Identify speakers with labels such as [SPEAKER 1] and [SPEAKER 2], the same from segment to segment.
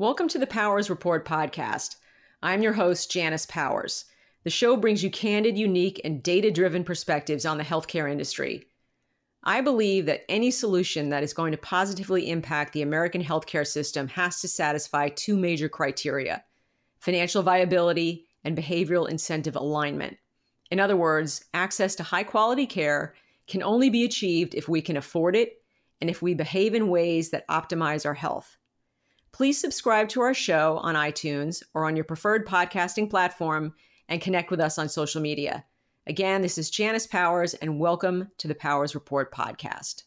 [SPEAKER 1] Welcome to the Powers Report podcast. I'm your host, Janice Powers. The show brings you candid, unique, and data driven perspectives on the healthcare industry. I believe that any solution that is going to positively impact the American healthcare system has to satisfy two major criteria financial viability and behavioral incentive alignment. In other words, access to high quality care can only be achieved if we can afford it and if we behave in ways that optimize our health. Please subscribe to our show on iTunes or on your preferred podcasting platform and connect with us on social media. Again, this is Janice Powers, and welcome to the Powers Report podcast.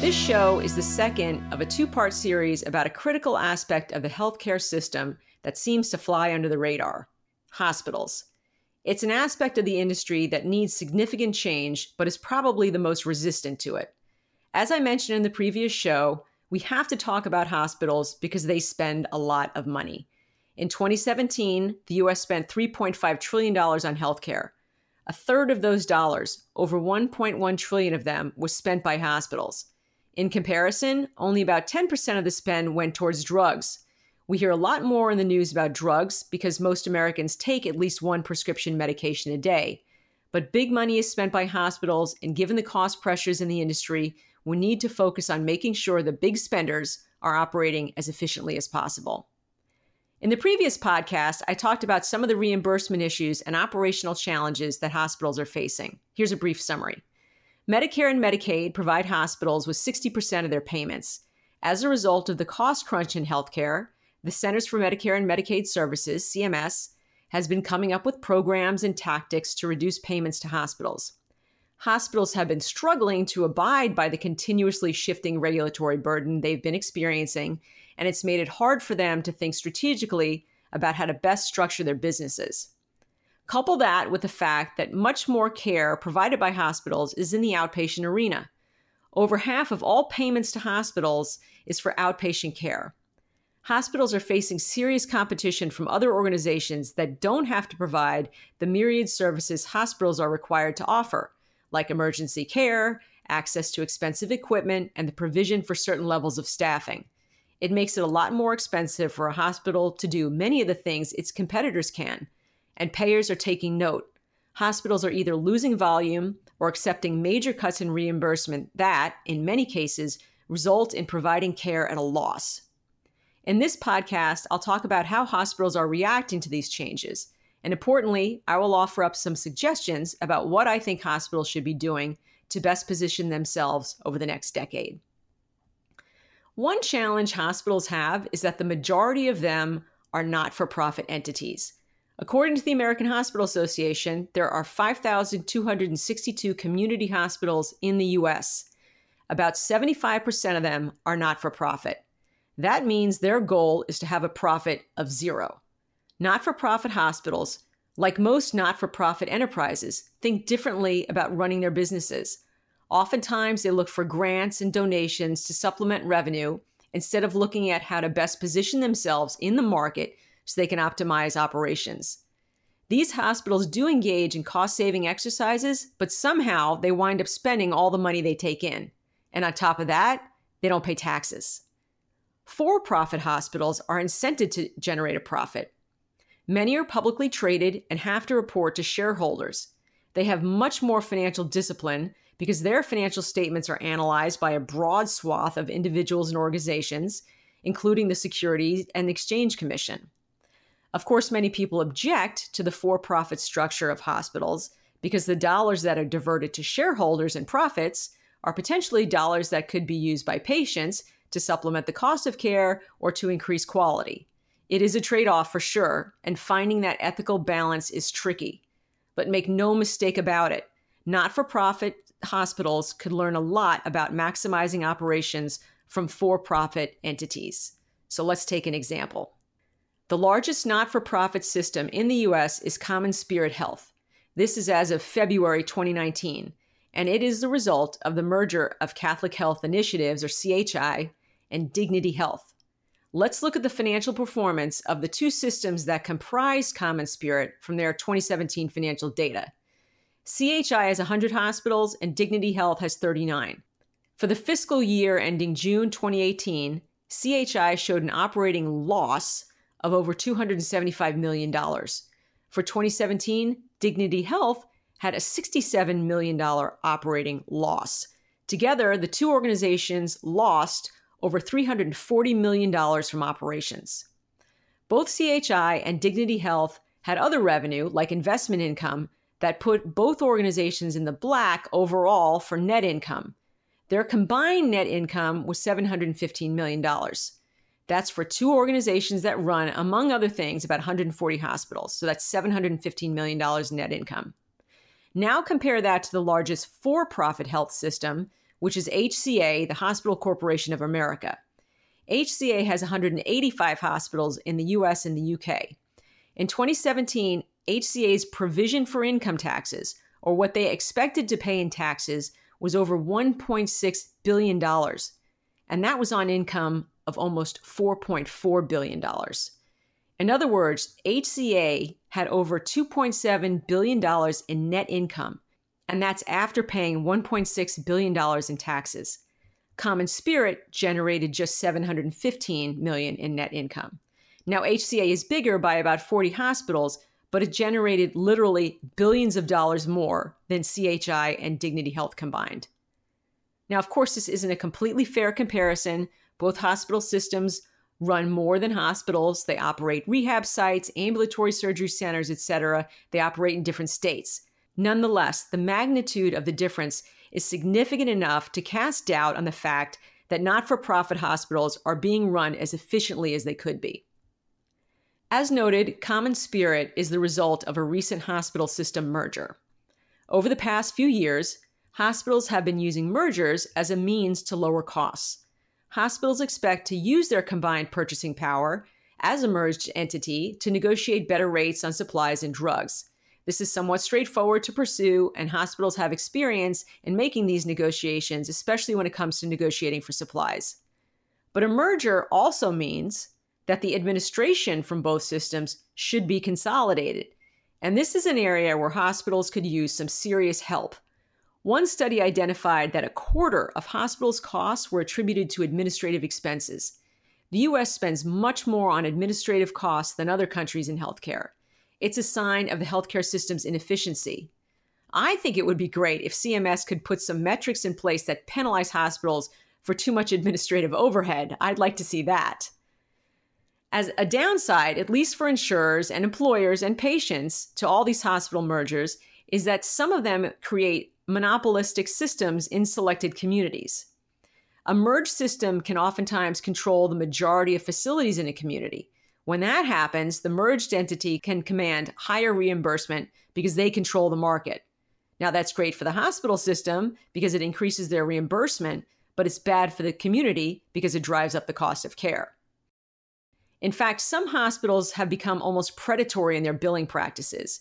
[SPEAKER 1] This show is the second of a two part series about a critical aspect of the healthcare system that seems to fly under the radar hospitals. It's an aspect of the industry that needs significant change, but is probably the most resistant to it. As I mentioned in the previous show, we have to talk about hospitals because they spend a lot of money. In 2017, the US spent $3.5 trillion on healthcare. A third of those dollars, over 1.1 trillion of them, was spent by hospitals. In comparison, only about 10% of the spend went towards drugs, we hear a lot more in the news about drugs because most Americans take at least one prescription medication a day. But big money is spent by hospitals, and given the cost pressures in the industry, we need to focus on making sure the big spenders are operating as efficiently as possible. In the previous podcast, I talked about some of the reimbursement issues and operational challenges that hospitals are facing. Here's a brief summary Medicare and Medicaid provide hospitals with 60% of their payments. As a result of the cost crunch in healthcare, the Centers for Medicare and Medicaid Services, CMS, has been coming up with programs and tactics to reduce payments to hospitals. Hospitals have been struggling to abide by the continuously shifting regulatory burden they've been experiencing, and it's made it hard for them to think strategically about how to best structure their businesses. Couple that with the fact that much more care provided by hospitals is in the outpatient arena. Over half of all payments to hospitals is for outpatient care hospitals are facing serious competition from other organizations that don't have to provide the myriad services hospitals are required to offer, like emergency care, access to expensive equipment, and the provision for certain levels of staffing. It makes it a lot more expensive for a hospital to do many of the things its competitors can, and payers are taking note. Hospitals are either losing volume or accepting major cuts in reimbursement that, in many cases, result in providing care at a loss. In this podcast, I'll talk about how hospitals are reacting to these changes. And importantly, I will offer up some suggestions about what I think hospitals should be doing to best position themselves over the next decade. One challenge hospitals have is that the majority of them are not for profit entities. According to the American Hospital Association, there are 5,262 community hospitals in the US. About 75% of them are not for profit. That means their goal is to have a profit of zero. Not for profit hospitals, like most not for profit enterprises, think differently about running their businesses. Oftentimes, they look for grants and donations to supplement revenue instead of looking at how to best position themselves in the market so they can optimize operations. These hospitals do engage in cost saving exercises, but somehow they wind up spending all the money they take in. And on top of that, they don't pay taxes. For profit hospitals are incented to generate a profit. Many are publicly traded and have to report to shareholders. They have much more financial discipline because their financial statements are analyzed by a broad swath of individuals and organizations, including the Securities and Exchange Commission. Of course, many people object to the for profit structure of hospitals because the dollars that are diverted to shareholders and profits are potentially dollars that could be used by patients to supplement the cost of care or to increase quality. It is a trade off for sure, and finding that ethical balance is tricky. But make no mistake about it not for profit hospitals could learn a lot about maximizing operations from for profit entities. So let's take an example. The largest not for profit system in the US is CommonSpirit Health. This is as of February 2019, and it is the result of the merger of Catholic Health Initiatives, or CHI, and Dignity Health. Let's look at the financial performance of the two systems that comprise CommonSpirit from their 2017 financial data. CHI has 100 hospitals and Dignity Health has 39. For the fiscal year ending June 2018, CHI showed an operating loss of over $275 million. For 2017, Dignity Health had a $67 million operating loss. Together, the two organizations lost over $340 million from operations. Both CHI and Dignity Health had other revenue, like investment income, that put both organizations in the black overall for net income. Their combined net income was $715 million. That's for two organizations that run, among other things, about 140 hospitals. So that's $715 million in net income. Now compare that to the largest for profit health system, which is HCA, the Hospital Corporation of America. HCA has 185 hospitals in the US and the UK. In 2017, HCA's provision for income taxes, or what they expected to pay in taxes, was over $1.6 billion. And that was on income of almost $4.4 billion. In other words, HCA had over $2.7 billion in net income, and that's after paying $1.6 billion in taxes. Common Spirit generated just 715 million in net income. Now, HCA is bigger by about 40 hospitals, but it generated literally billions of dollars more than CHI and Dignity Health combined. Now, of course, this isn't a completely fair comparison both hospital systems run more than hospitals. They operate rehab sites, ambulatory surgery centers, etc. They operate in different states. Nonetheless, the magnitude of the difference is significant enough to cast doubt on the fact that not for profit hospitals are being run as efficiently as they could be. As noted, Common Spirit is the result of a recent hospital system merger. Over the past few years, hospitals have been using mergers as a means to lower costs hospitals expect to use their combined purchasing power as a merged entity to negotiate better rates on supplies and drugs. This is somewhat straightforward to pursue, and hospitals have experience in making these negotiations, especially when it comes to negotiating for supplies. But a merger also means that the administration from both systems should be consolidated. And this is an area where hospitals could use some serious help one study identified that a quarter of hospitals' costs were attributed to administrative expenses. The US spends much more on administrative costs than other countries in healthcare. It's a sign of the healthcare system's inefficiency. I think it would be great if CMS could put some metrics in place that penalize hospitals for too much administrative overhead. I'd like to see that. As a downside, at least for insurers and employers and patients to all these hospital mergers, is that some of them create monopolistic systems in selected communities. A merged system can oftentimes control the majority of facilities in a community. When that happens, the merged entity can command higher reimbursement because they control the market. Now, that's great for the hospital system because it increases their reimbursement, but it's bad for the community because it drives up the cost of care. In fact, some hospitals have become almost predatory in their billing practices.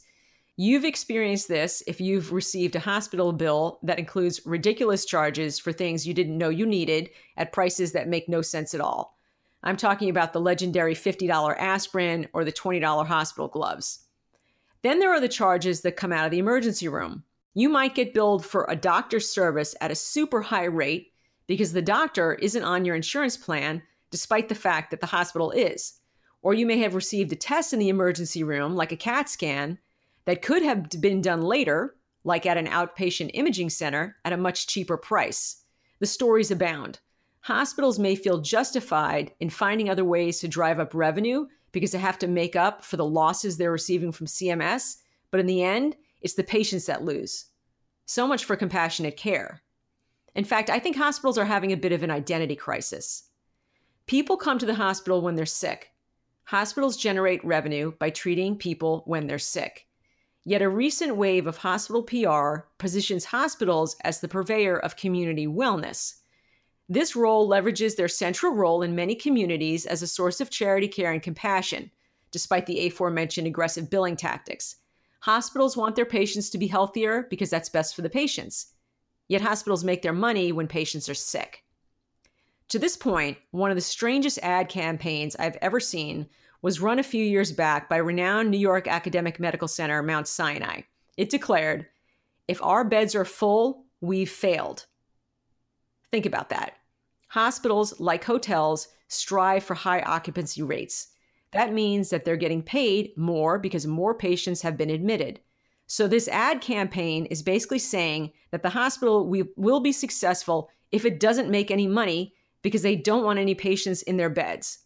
[SPEAKER 1] You've experienced this if you've received a hospital bill that includes ridiculous charges for things you didn't know you needed at prices that make no sense at all. I'm talking about the legendary $50 aspirin or the $20 hospital gloves. Then there are the charges that come out of the emergency room. You might get billed for a doctor's service at a super high rate because the doctor isn't on your insurance plan, despite the fact that the hospital is. Or you may have received a test in the emergency room, like a CAT scan, that could have been done later, like at an outpatient imaging center, at a much cheaper price. The stories abound. Hospitals may feel justified in finding other ways to drive up revenue because they have to make up for the losses they're receiving from CMS, but in the end, it's the patients that lose. So much for compassionate care. In fact, I think hospitals are having a bit of an identity crisis. People come to the hospital when they're sick. Hospitals generate revenue by treating people when they're sick. Yet a recent wave of hospital PR positions hospitals as the purveyor of community wellness. This role leverages their central role in many communities as a source of charity care and compassion, despite the aforementioned aggressive billing tactics. Hospitals want their patients to be healthier because that's best for the patients. Yet hospitals make their money when patients are sick. To this point, one of the strangest ad campaigns I've ever seen was run a few years back by renowned New York Academic Medical Center, Mount Sinai. It declared, If our beds are full, we've failed. Think about that. Hospitals, like hotels, strive for high occupancy rates. That means that they're getting paid more because more patients have been admitted. So, this ad campaign is basically saying that the hospital will be successful if it doesn't make any money because they don't want any patients in their beds.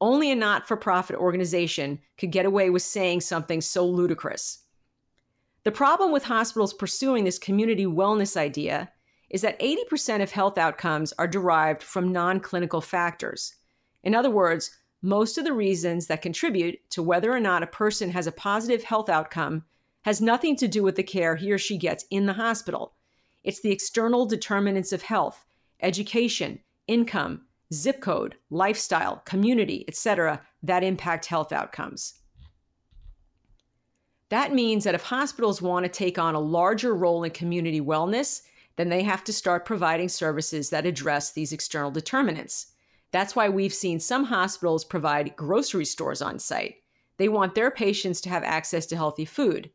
[SPEAKER 1] Only a not for profit organization could get away with saying something so ludicrous. The problem with hospitals pursuing this community wellness idea is that 80% of health outcomes are derived from non clinical factors. In other words, most of the reasons that contribute to whether or not a person has a positive health outcome has nothing to do with the care he or she gets in the hospital. It's the external determinants of health, education, income, zip code, lifestyle, community, etc., that impact health outcomes. That means that if hospitals want to take on a larger role in community wellness, then they have to start providing services that address these external determinants. That's why we've seen some hospitals provide grocery stores on site. They want their patients to have access to healthy food.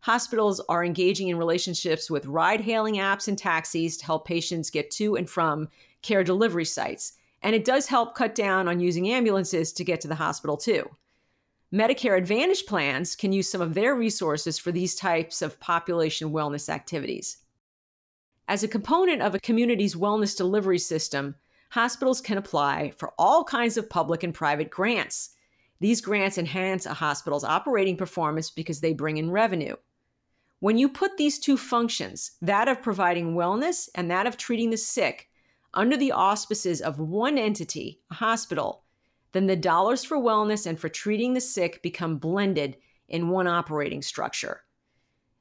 [SPEAKER 1] Hospitals are engaging in relationships with ride hailing apps and taxis to help patients get to and from care delivery sites. And it does help cut down on using ambulances to get to the hospital, too. Medicare Advantage plans can use some of their resources for these types of population wellness activities. As a component of a community's wellness delivery system, hospitals can apply for all kinds of public and private grants. These grants enhance a hospital's operating performance because they bring in revenue. When you put these two functions, that of providing wellness and that of treating the sick, under the auspices of one entity, a hospital, then the dollars for wellness and for treating the sick become blended in one operating structure.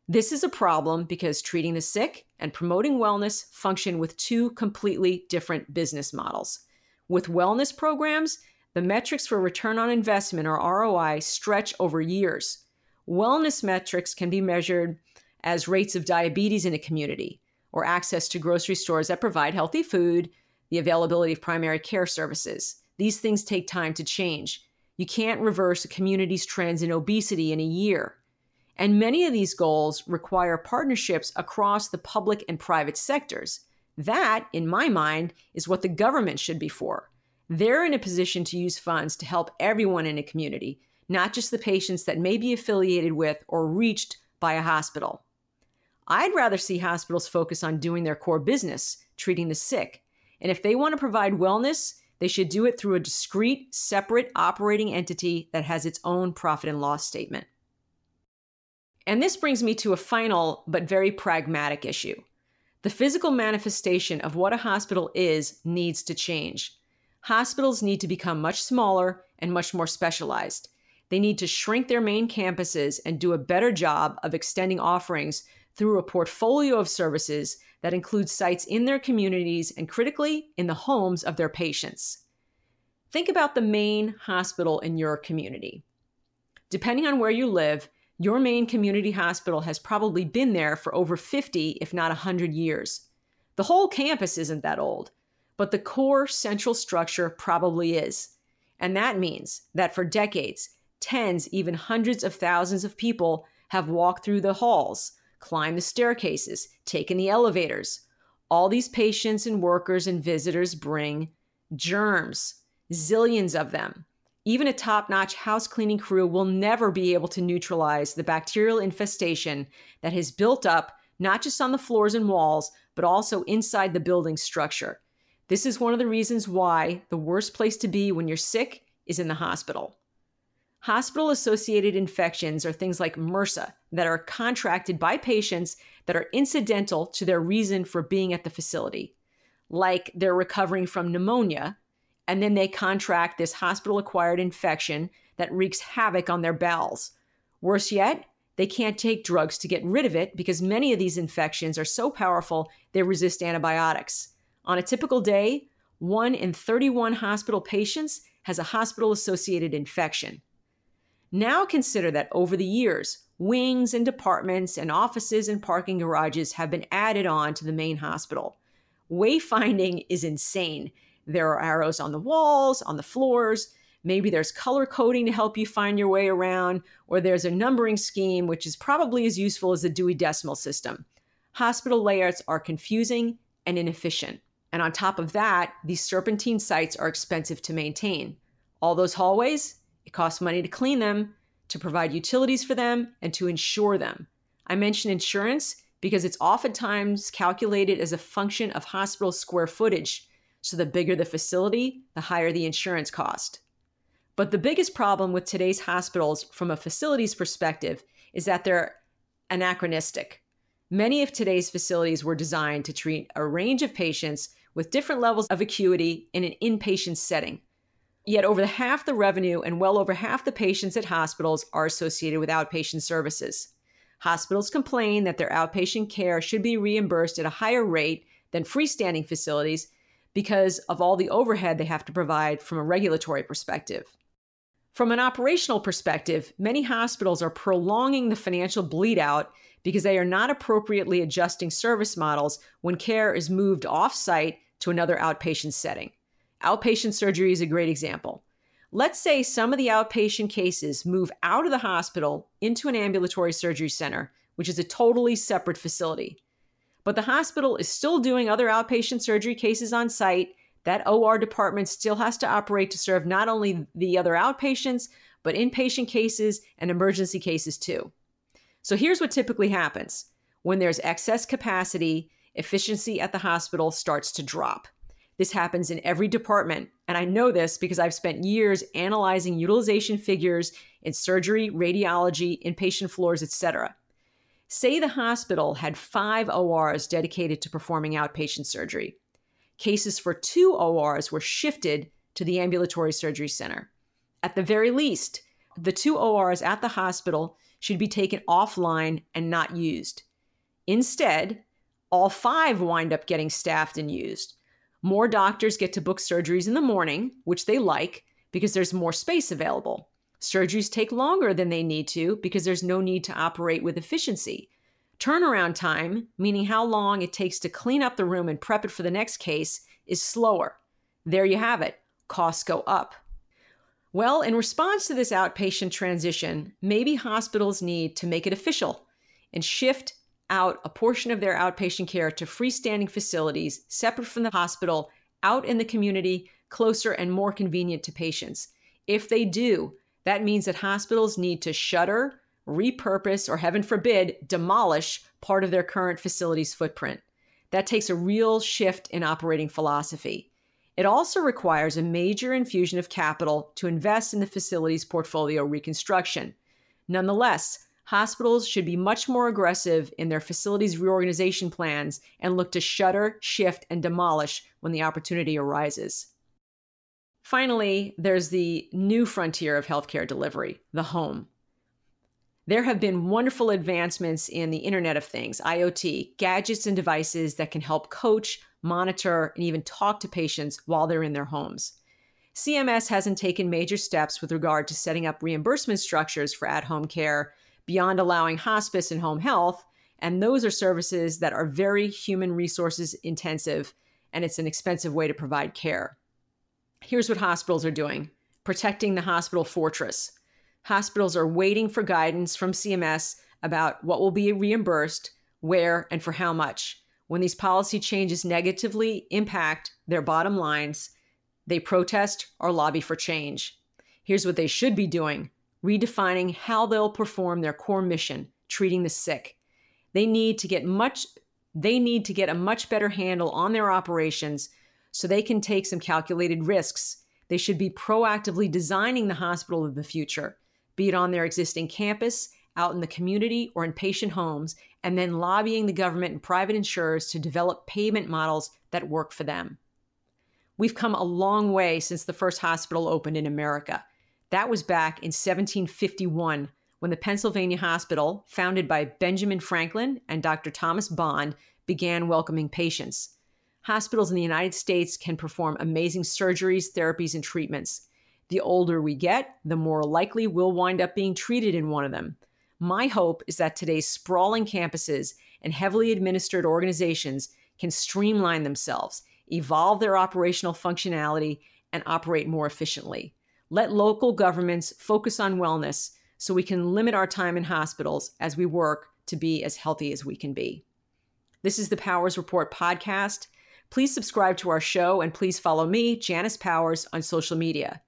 [SPEAKER 1] This is a problem because treating the sick and promoting wellness function with two completely different business models. With wellness programs, the metrics for return on investment or ROI stretch over years. Wellness metrics can be measured as rates of diabetes in a community or access to grocery stores that provide healthy food, the availability of primary care services. These things take time to change. You can't reverse a community's trends in obesity in a year. And many of these goals require partnerships across the public and private sectors. That, in my mind, is what the government should be for. They're in a position to use funds to help everyone in a community, not just the patients that may be affiliated with or reached by a hospital. I'd rather see hospitals focus on doing their core business, treating the sick. And if they want to provide wellness, they should do it through a discrete, separate operating entity that has its own profit and loss statement. And this brings me to a final but very pragmatic issue. The physical manifestation of what a hospital is needs to change. Hospitals need to become much smaller and much more specialized. They need to shrink their main campuses and do a better job of extending offerings through a portfolio of services that includes sites in their communities and critically in the homes of their patients. Think about the main hospital in your community. Depending on where you live, your main community hospital has probably been there for over 50, if not 100 years. The whole campus isn't that old, but the core central structure probably is. And that means that for decades, tens, even hundreds of thousands of people have walked through the halls, climbed the staircases, taken the elevators. All these patients and workers and visitors bring germs, zillions of them. Even a top notch house cleaning crew will never be able to neutralize the bacterial infestation that has built up not just on the floors and walls, but also inside the building structure. This is one of the reasons why the worst place to be when you're sick is in the hospital. Hospital associated infections are things like MRSA that are contracted by patients that are incidental to their reason for being at the facility, like they're recovering from pneumonia and then they contract this hospital acquired infection that wreaks havoc on their bowels. Worse yet, they can't take drugs to get rid of it because many of these infections are so powerful they resist antibiotics. On a typical day, 1 in 31 hospital patients has a hospital associated infection. Now consider that over the years, wings and departments and offices and parking garages have been added on to the main hospital. Wayfinding is insane there are arrows on the walls, on the floors. Maybe there's color coding to help you find your way around, or there's a numbering scheme, which is probably as useful as the Dewey Decimal System. hospital layouts are confusing and inefficient. And on top of that, these serpentine sites are expensive to maintain. All those hallways, it costs money to clean them, to provide utilities for them, and to insure them. I mention insurance because it's oftentimes calculated as a function of hospital square footage. So the bigger the facility, the higher the insurance cost. But the biggest problem with today's hospitals from a facilities perspective is that they're anachronistic. Many of today's facilities were designed to treat a range of patients with different levels of acuity in an inpatient setting. Yet, over half the revenue and well over half the patients at hospitals are associated with outpatient services. Hospitals complain that their outpatient care should be reimbursed at a higher rate than freestanding facilities because of all the overhead they have to provide from a regulatory perspective. From an operational perspective, many hospitals are prolonging the financial bleed out because they are not appropriately adjusting service models when care is moved off site to another outpatient setting. Outpatient surgery is a great example. Let's say some of the outpatient cases move out of the hospital into an ambulatory surgery center, which is a totally separate facility. But the hospital is still doing other outpatient surgery cases on site that OR department still has to operate to serve not only the other outpatients, but inpatient cases and emergency cases too. So here's what typically happens when there's excess capacity, efficiency at the hospital starts to drop. This happens in every department, and I know this because I've spent years analyzing utilization figures in surgery, radiology, inpatient floors, etc. Say the hospital had 5 ORs dedicated to performing outpatient surgery cases for two ORs were shifted to the ambulatory surgery center. At the very least, the two ORs at the hospital should be taken offline and not used. Instead, all five wind up getting staffed and used. More doctors get to book surgeries in the morning, which they like because there's more space available. Surgeries take longer than they need to because there's no need to operate with efficiency. Turnaround time, meaning how long it takes to clean up the room and prep it for the next case, is slower. There you have it. Costs go up. Well, in response to this outpatient transition, maybe hospitals need to make it official and shift out a portion of their outpatient care to freestanding facilities separate from the hospital, out in the community, closer and more convenient to patients. If they do, that means that hospitals need to shutter repurpose, or heaven forbid, demolish part of their current facility's footprint. That takes a real shift in operating philosophy. It also requires a major infusion of capital to invest in the facility's portfolio reconstruction. Nonetheless, hospitals should be much more aggressive in their facilities reorganization plans and look to shutter, shift, and demolish when the opportunity arises. Finally, there's the new frontier of healthcare delivery the home. There have been wonderful advancements in the Internet of Things, IoT, gadgets and devices that can help coach, monitor, and even talk to patients while they're in their homes. CMS hasn't taken major steps with regard to setting up reimbursement structures for at home care beyond allowing hospice and home health. And those are services that are very human resources intensive, and it's an expensive way to provide care. Here's what hospitals are doing protecting the hospital fortress hospitals are waiting for guidance from CMS about what will be reimbursed, where, and for how much. When these policy changes negatively impact their bottom lines, they protest or lobby for change. Here's what they should be doing redefining how they'll perform their core mission, treating the sick. They need to get much they need to get a much better handle on their operations so they can take some calculated risks. They should be proactively designing the hospital of the future be it on their existing campus, out in the community, or in patient homes, and then lobbying the government and private insurers to develop payment models that work for them. We've come a long way since the first hospital opened in America. That was back in 1751 when the Pennsylvania Hospital, founded by Benjamin Franklin and Dr. Thomas Bond, began welcoming patients. Hospitals in the United States can perform amazing surgeries, therapies, and treatments. The older we get, the more likely we'll wind up being treated in one of them. My hope is that today's sprawling campuses and heavily administered organizations can streamline themselves, evolve their operational functionality, and operate more efficiently. Let local governments focus on wellness so we can limit our time in hospitals as we work to be as healthy as we can be. This is the Powers Report podcast. Please subscribe to our show and please follow me, Janice Powers, on social media.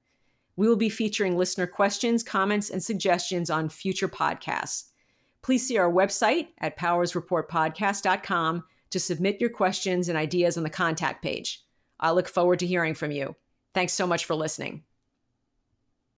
[SPEAKER 1] We will be featuring listener questions, comments, and suggestions on future podcasts. Please see our website at powersreportpodcast.com to submit your questions and ideas on the contact page. I look forward to hearing from you. Thanks so much for listening.